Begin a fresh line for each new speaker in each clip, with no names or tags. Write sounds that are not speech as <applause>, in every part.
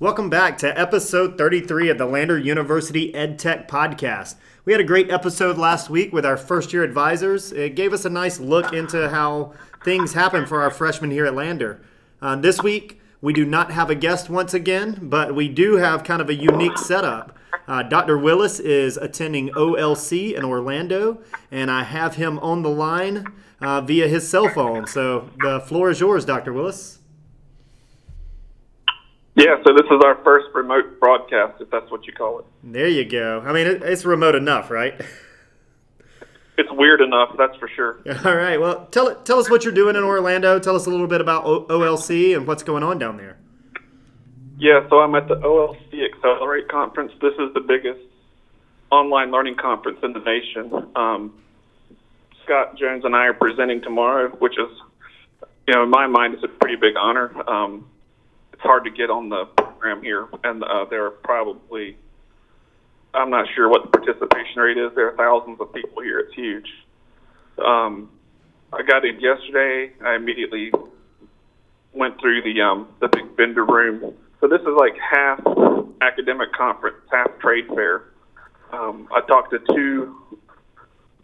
Welcome back to episode 33 of the Lander University EdTech Podcast. We had a great episode last week with our first year advisors. It gave us a nice look into how things happen for our freshmen here at Lander. Uh, this week, we do not have a guest once again, but we do have kind of a unique setup. Uh, Dr. Willis is attending OLC in Orlando, and I have him on the line uh, via his cell phone. So the floor is yours, Dr. Willis.
Yeah, so this is our first remote broadcast, if that's what you call it.
There you go. I mean, it, it's remote enough, right?
It's weird enough, that's for sure. <laughs>
All right. Well, tell tell us what you're doing in Orlando. Tell us a little bit about o- OLC and what's going on down there.
Yeah, so I'm at the OLC Accelerate conference. This is the biggest online learning conference in the nation. Um, Scott Jones and I are presenting tomorrow, which is, you know, in my mind, it's a pretty big honor. Um, it's hard to get on the program here, and uh, there are probably, I'm not sure what the participation rate is. There are thousands of people here. It's huge. Um, I got in yesterday. I immediately went through the um, the big vendor room. So this is like half academic conference, half trade fair. Um, I talked to two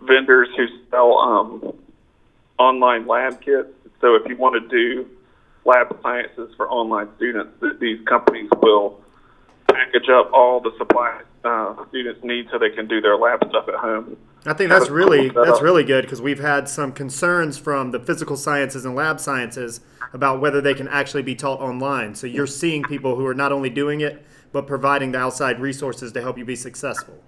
vendors who sell um, online lab kits. So if you want to do lab sciences for online students, th- these companies will package up all the supplies uh, students need so they can do their lab stuff at home.
I think that's really that's really good because we've had some concerns from the physical sciences and lab sciences about whether they can actually be taught online. So you're seeing people who are not only doing it but providing the outside resources to help you be successful.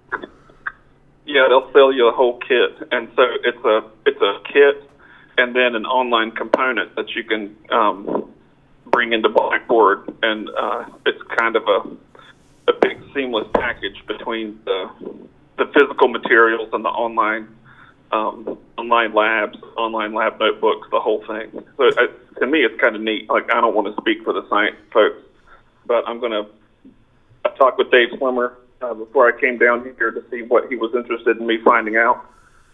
Yeah, they'll sell you a whole kit, and so it's a it's a kit and then an online component that you can um, bring into Blackboard, and uh, it's kind of a a big seamless package between the the physical materials and the online um, online labs, online lab notebooks, the whole thing. So it, to me, it's kind of neat. Like I don't want to speak for the science folks, but I'm I talked with Dave Slimmer uh, before I came down here to see what he was interested in me finding out.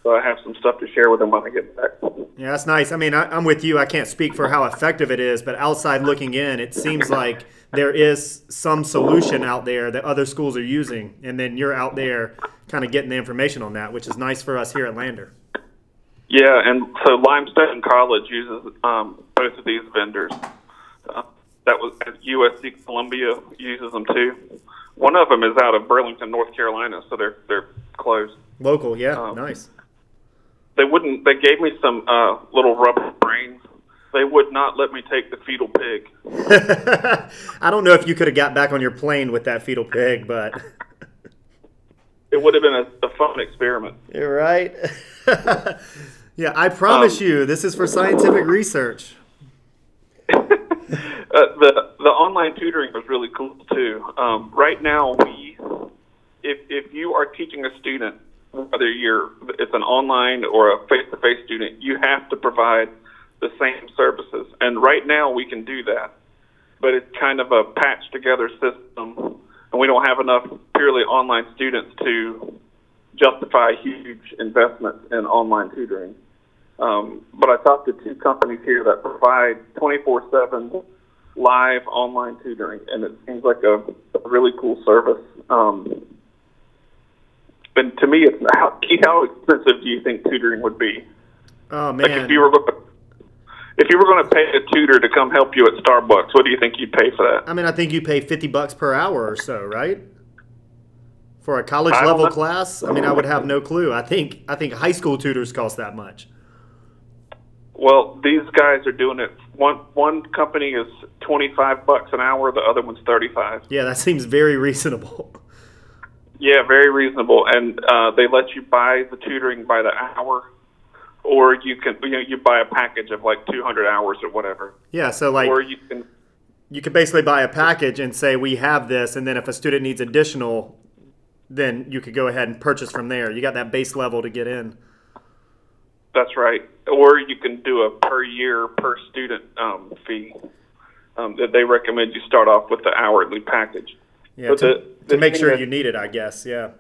So I have some stuff to share with them when I get back.
Yeah, that's nice. I mean, I, I'm with you. I can't speak for how effective it is, but outside looking in, it seems like there is some solution out there that other schools are using, and then you're out there kind of getting the information on that, which is nice for us here at Lander.
Yeah, and so Limestone College uses um, both of these vendors. Uh, that was USC Columbia uses them too. One of them is out of Burlington, North Carolina, so they're they're close.
Local, yeah,
Um,
nice.
They wouldn't. They gave me some uh, little rubber brains. They would not let me take the fetal pig. <laughs>
I don't know if you could have got back on your plane with that fetal pig, but <laughs>
It would have been a, a fun experiment.
you're right. <laughs> yeah, I promise
Um,
you, this is for scientific research.
Uh, the the online tutoring was really cool too. Um, right now, we if if you are teaching a student, whether you're it's an online or a face to face student, you have to provide the same services. And right now, we can do that, but it's kind of a patched together system, and we don't have enough purely online students to justify huge investments in online tutoring. Um, but I talked to two companies here that provide 24 7 live online tutoring, and it seems like a, a really cool service. Um, and to me, it's how, Keith, how expensive do you think tutoring would be?
Oh
Like
man,
if you were going to, if you were going to pay a tutor to come help you at Starbucks, what do you think you'd pay for that?
I mean, I think you pay fifty bucks per hour or so, right? For a college level class, I mean, I would have no clue. I think I think high school tutors cost that much.
Well, these guys are doing it. One one company is 25 bucks an hour, the other one's 35.
Yeah, that seems very reasonable. <laughs>
Yeah, very reasonable, and uh, they let you buy the tutoring by the hour, or you can you know you buy a package of like 200 hours or whatever,
Yeah, so like
or you can
you could basically buy a package and say we have this, and then if a student needs additional, then you could go ahead and purchase from there. You got that base level to get in.
that's right, or you can do a per year per student um, fee. Um, that they recommend you start off with the hourly package.
Yeah,
But
to,
the-
to make sure
that-
you need it, I guess. Yeah.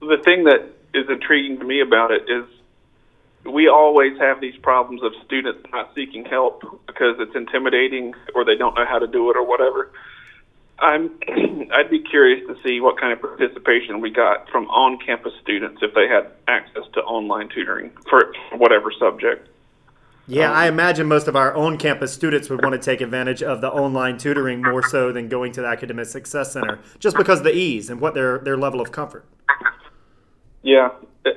the thing that is intriguing to me about it is we always have these problems of students not seeking help because it's intimidating or they don't know how to do it or whatever. I'm <clears throat> I'd be curious to see what kind of participation we got from on-campus students if they had access to online tutoring for whatever subject.
Yeah, I imagine most of our own campus students would want to take advantage of the online tutoring more so than going to the Academic Success Center, just because of the ease and what their, their level of comfort.
Yeah,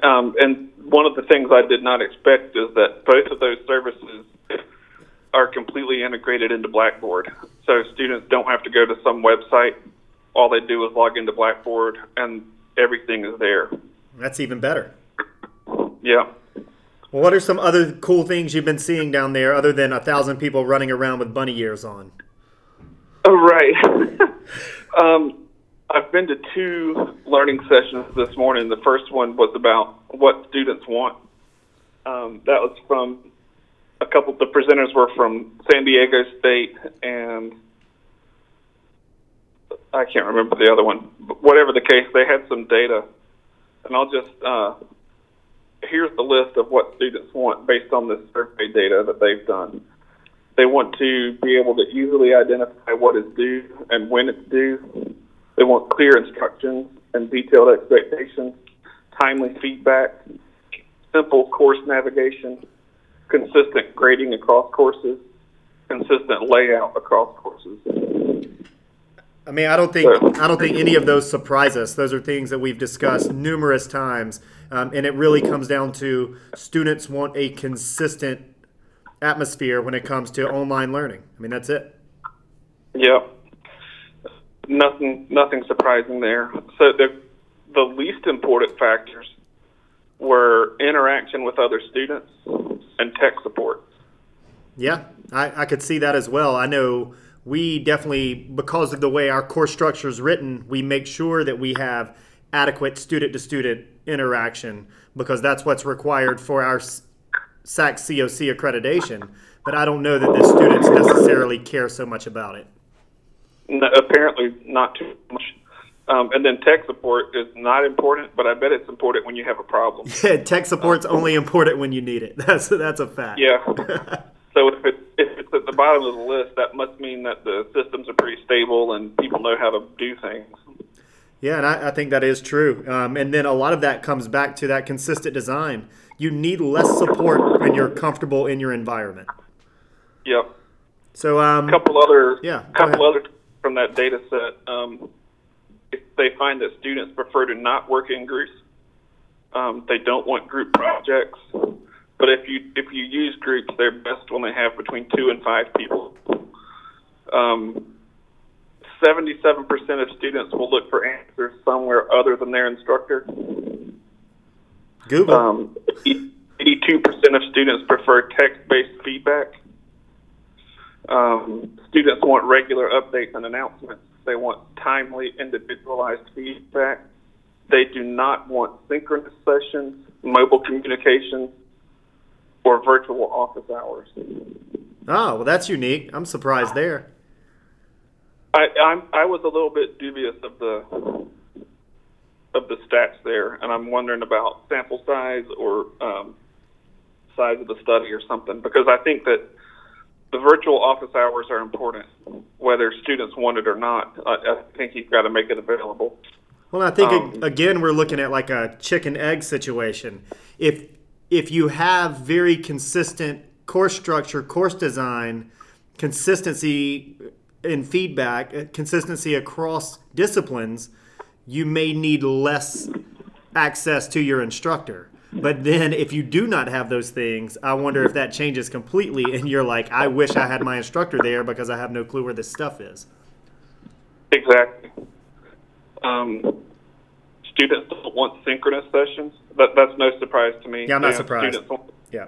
um, and one of the things I did not expect is that both of those services are completely integrated into Blackboard. So students don't have to go to some website. All they do is log into Blackboard, and everything is there.
That's even better.
Yeah.
Well, what are some other cool things you've been seeing down there other than a thousand people running around with bunny ears on?
Oh, right. <laughs> um, I've been to two learning sessions this morning. The first one was about what students want. Um, that was from a couple. The presenters were from San Diego State and I can't remember the other one. But whatever the case, they had some data, and I'll just uh, here's the list of what students want based on this survey data that they've done. They want to be able to easily identify what is due and when it's due. They want clear instructions and detailed expectations, timely feedback, simple course navigation, consistent grading across courses, consistent layout across courses.
I mean, I don't think I don't think any of those surprise us. Those are things that we've discussed numerous times, um, and it really comes down to students want a consistent atmosphere when it comes to online learning. I mean, that's it.
Yeah, nothing nothing surprising there. So the the least important factors were interaction with other students and tech support.
Yeah, I, I could see that as well. I know we definitely, because of the way our course structure is written, we make sure that we have adequate student to student interaction because that's what's required for our SACSCOC accreditation. But I don't know that the students necessarily care so much about it.
No, apparently, not too much. Um, and then tech support is not important, but I bet it's important when you have a problem.
Yeah, <laughs> tech support's only important when you need it. <laughs> That's that's a fact.
Yeah. <laughs> so if it if it's at the bottom of the list, that must mean that the systems are pretty stable and people know how to do things.
Yeah, and I, I think that is true. Um, and then a lot of that comes back to that consistent design. You need less support when you're comfortable in your environment.
Yep.
So um,
a couple other
yeah,
couple other from that data set. Um, if they find that students prefer to not work in groups, um, they don't want group projects. But if you if you use groups, they're best when they have between two and five people. Um, 77% of students will look for answers somewhere other than their instructor.
Google.
Um, 82% of students prefer text-based feedback. Um, students want regular updates and announcements. They want timely, individualized feedback. They do not want synchronous sessions, mobile communications, or virtual office hours.
Oh, well, that's unique. I'm surprised there.
I I'm, I was a little bit dubious of the of the stats there, and I'm wondering about sample size or um, size of the study or something because I think that the virtual office hours are important, whether students want it or not. I, I think you've got to make it available.
Well, I think um, again we're looking at like a chicken egg situation. If if you have very consistent course structure, course design, consistency in feedback, uh, consistency across disciplines, you may need less access to your instructor. But then if you do not have those things, I wonder if that changes completely and you're like, I wish I had my instructor there because I have no clue where this stuff is.
Exactly. Um, students don't want synchronous sessions. That, that's no surprise to me.
Yeah, I'm not surprised.
Want,
yeah.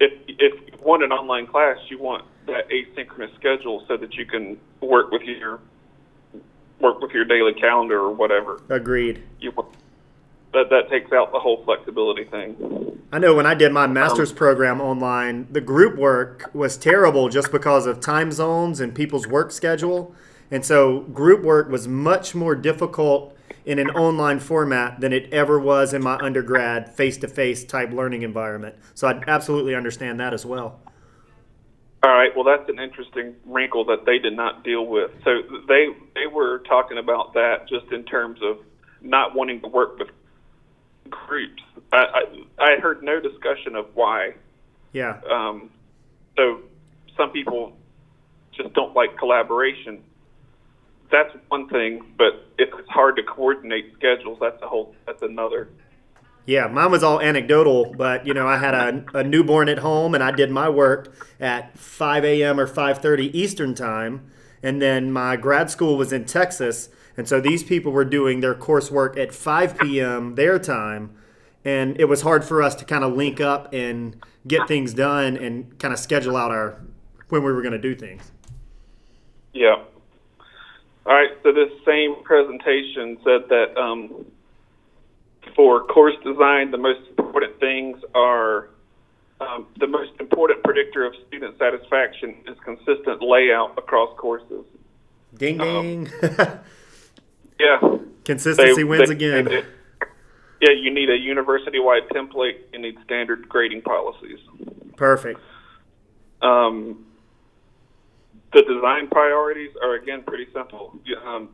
If, if you want an online class, you want that asynchronous schedule so that you can work with your work with your daily calendar or whatever.
Agreed.
You that that takes out the whole flexibility thing.
I know when I did my master's um, program online, the group work was terrible just because of time zones and people's work schedule. And so group work was much more difficult in an online format than it ever was in my undergrad face to face type learning environment. So I absolutely understand that as well.
All right. Well, that's an interesting wrinkle that they did not deal with. So they they were talking about that just in terms of not wanting to work with groups. I I, I heard no discussion of why.
Yeah.
Um, so some people just don't like collaboration. That's one thing, but if it's hard to coordinate schedules, that's a whole that's another.
Yeah, mine was all anecdotal, but you know, I had a, a newborn at home, and I did my work at 5 a.m. or 5:30 Eastern time, and then my grad school was in Texas, and so these people were doing their coursework at 5 p.m. their time, and it was hard for us to kind of link up and get things done and kind of schedule out our when we were going to do things.
Yeah. All right. So this same presentation said that um, for course design, the most important things are um, the most important predictor of student satisfaction is consistent layout across courses.
Ding ding. <laughs>
Yeah.
Consistency
They-
wins
they-
again.
they- yeah, you need a university-wide template. You need standard grading policies.
Perfect.
Um, the design priorities are again pretty simple. You, um,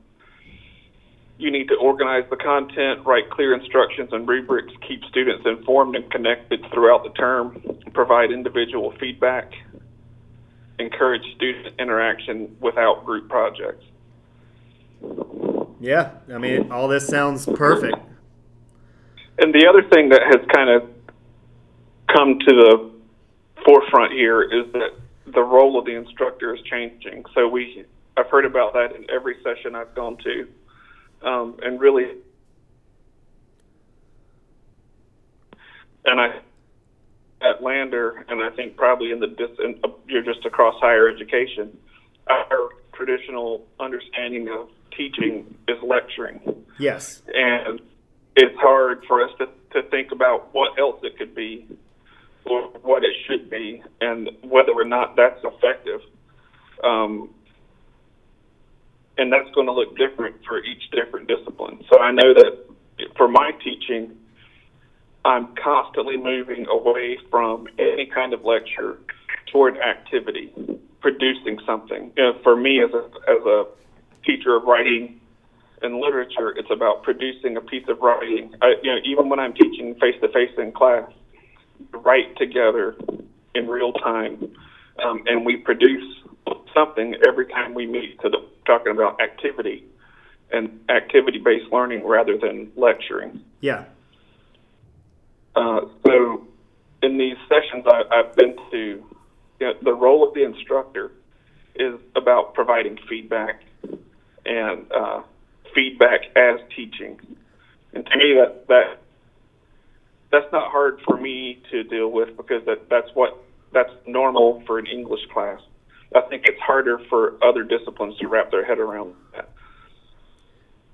you need to organize the content, write clear instructions and rubrics, keep students informed and connected throughout the term, provide individual feedback, encourage student interaction without group projects.
Yeah, I mean, all this sounds perfect.
And the other thing that has kind of come to the forefront here is that the role of the instructor is changing. So we, I've heard about that in every session I've gone to, um, and really, and I at Lander, and I think probably in the dis, in, uh, you're just across higher education. Our traditional understanding of teaching is lecturing
Yes.
and it's hard for us to, to think about what else it could be what it should be and whether or not that's effective. Um, and that's going to look different for each different discipline. So I know that for my teaching, I'm constantly moving away from any kind of lecture toward activity, producing something. You know, for me as a, as a teacher of writing in literature, it's about producing a piece of writing. I, you know, even when I'm teaching face to face in class, write together in real time, um, and we produce something every time we meet. So the, talking about activity and activity-based learning rather than lecturing.
Yeah.
Uh, so in these sessions I, I've been to, you know, the role of the instructor is about providing feedback and uh, feedback as teaching. And to me, that that that's not hard for me to deal with because that that's what that's normal for an English class. I think it's harder for other disciplines to wrap their head around that.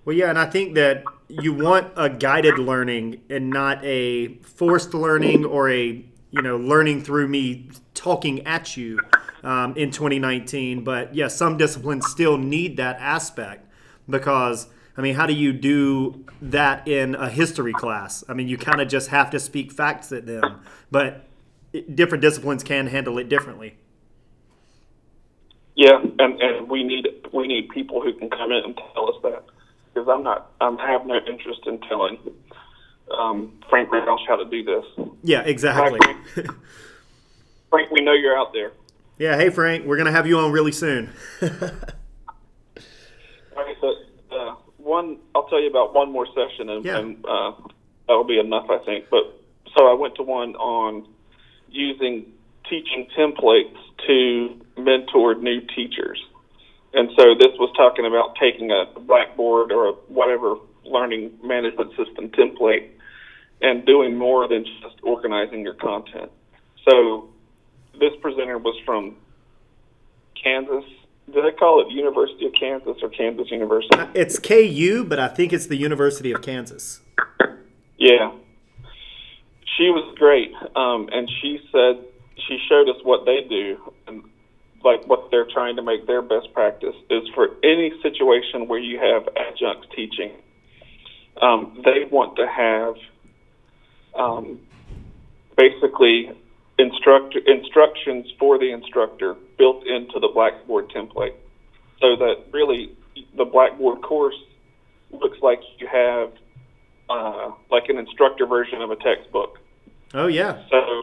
Well, yeah, and I think that you want a guided learning and not a forced learning or a you know learning through me talking at you um, in 2019. But yeah, some disciplines still need that aspect because I mean, how do you do that in a history class? I mean, you kind of just have to speak facts at them, but different disciplines can handle it differently.
Yeah, and and we need we need people who can come in and tell us that because I'm not I'm have no interest in telling um, Frank Roush how to do this.
Yeah, exactly.
Frank, we know you're out there.
yeah, hey Frank, we're gonna have you on really soon. <laughs>
One I'll tell you about one more session, and,
Yeah.
and uh, that'll be enough, I think. But so I went to one on using teaching templates to mentor new teachers. And so this was talking about taking a Blackboard or a whatever learning management system template and doing more than just organizing your content. So this presenter was from Kansas. Do they call it University of Kansas or Kansas University?
It's KU, but I think it's the University of Kansas.
Yeah. She was great. Um, and she said, she showed us what they do and like what they're trying to make their best practice is for any situation where you have adjuncts teaching, um, they want to have um, basically instruct, instructions for the instructor built into the Blackboard template so that really the Blackboard course looks like you have uh, like an instructor version of a textbook.
Oh yeah.
So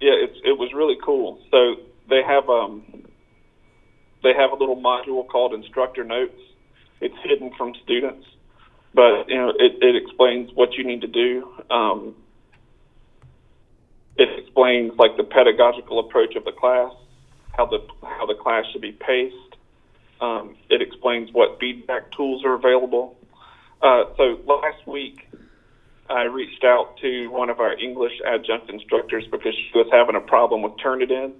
yeah, it's it was really cool. So they have um they have a little module called instructor notes. It's hidden from students, but you know it, it explains what you need to do. Um, it explains like the pedagogical approach of the class, how the how the class should be paced. Um, it explains what feedback tools are available. Uh, so last week, I reached out to one of our English adjunct instructors because she was having a problem with Turnitin.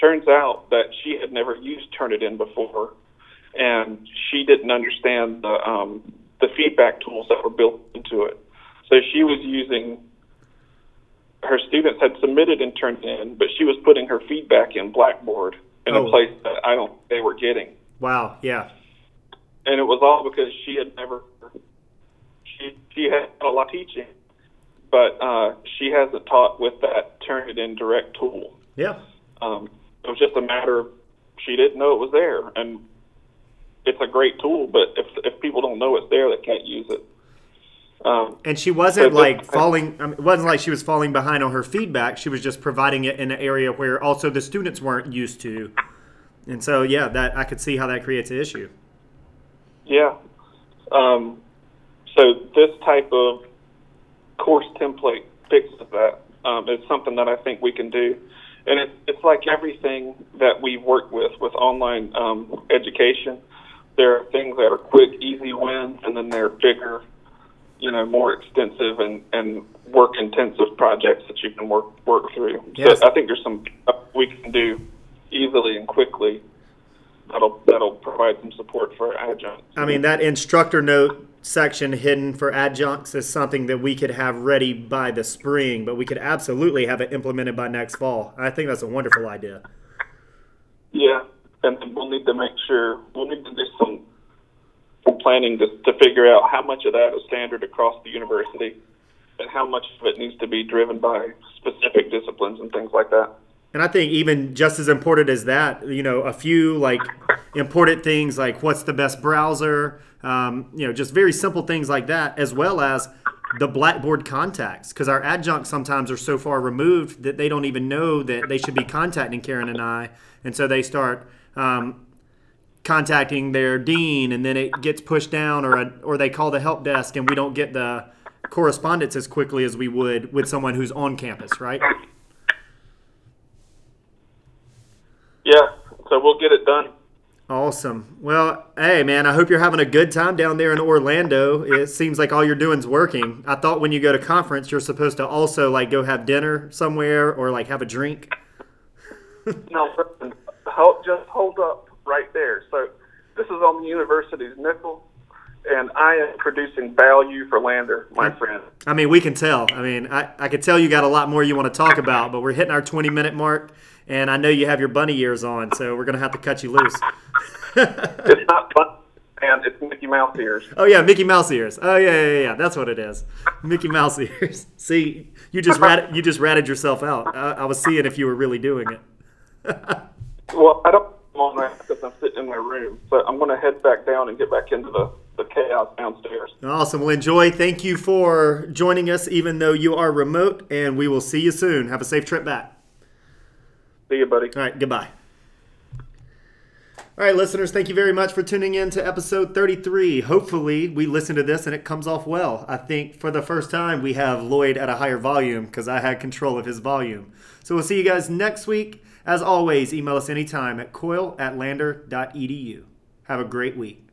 Turns out that she had never used Turnitin before, and she didn't understand the um, the feedback tools that were built into it. So she was using her students had submitted and turned in, but she was putting her feedback in Blackboard in
Oh.
a place that I don't they were getting
Wow. Yeah.
and it was all because she had never she she had a lot of teaching, but uh, she hasn't taught with that Turnitin Direct tool.
Yeah.
Um, it was just a matter of she didn't know it was there, and it's a great tool, but if if people don't know it's there, they can't use it. Um,
And she wasn't like falling. I mean, it wasn't like she was falling behind on her feedback. She was just providing it in an area where also the students weren't used to. And so, yeah, that I could see how that creates an issue.
Yeah. Um, so this type of course template fixes that. Um, it's something that I think we can do, and it's it's like everything that we've worked with with online um, education. There are things that are quick, easy wins, and then there are bigger, you know, more extensive and and work intensive projects that you can work work through.
Yes.
So I think there's some we can do easily and quickly. That'll that'll provide some support for adjuncts.
I mean, that instructor note section hidden for adjuncts is something that we could have ready by the spring, but we could absolutely have it implemented by next fall. I think that's a wonderful idea.
Yeah, and we'll need to make sure we'll need to do some planning to to figure out how much of that is standard across the university, and how much of it needs to be driven by specific disciplines and things like that.
And I think even just as important as that, you know, a few like important things like what's the best browser, um, you know, just very simple things like that, as well as the Blackboard contacts, because our adjuncts sometimes are so far removed that they don't even know that they should be contacting Karen and I, and so they start um, contacting their dean, and then it gets pushed down, or a, or they call the help desk, and we don't get the correspondence as quickly as we would with someone who's on campus, right?
Yeah, so we'll get it done.
Awesome. Well, hey, man, I hope you're having a good time down there in Orlando. It seems like all you're doing's working. I thought when you go to conference, you're supposed to also like go have dinner somewhere or like have a drink.
No, hold, just hold up right there. So this is on the university's nickel, and I am producing value for Lander, my friend.
I mean, we can tell. I mean, I, I could tell you got a lot more you want to talk about, but we're hitting our 20 minute mark, and I know you have your bunny ears on, so we're going to have to cut you loose. <laughs>
It's not fun, and it's Mickey Mouse ears.
Oh yeah, Mickey Mouse ears. Oh yeah, yeah, yeah. That's what it is. Mickey Mouse <laughs> ears. See, you just rat- you just ratted yourself out. I, I was seeing if you were really doing it. <laughs>
Well, I don't come on right because I'm sitting in my room, But I'm going to head back down and get back into the, the chaos downstairs.
Awesome. Well, enjoy. Thank you for joining us, even though you are remote, and we will see you soon. Have a safe trip back.
See you, buddy.
All right, goodbye. All right, listeners, thank you very much for tuning in to episode 33. Hopefully, we listen to this and it comes off well. I think for the first time, we have Lloyd at a higher volume because I had control of his volume. So we'll see you guys next week. As always, email us anytime at coil at lander.edu. Have a great week.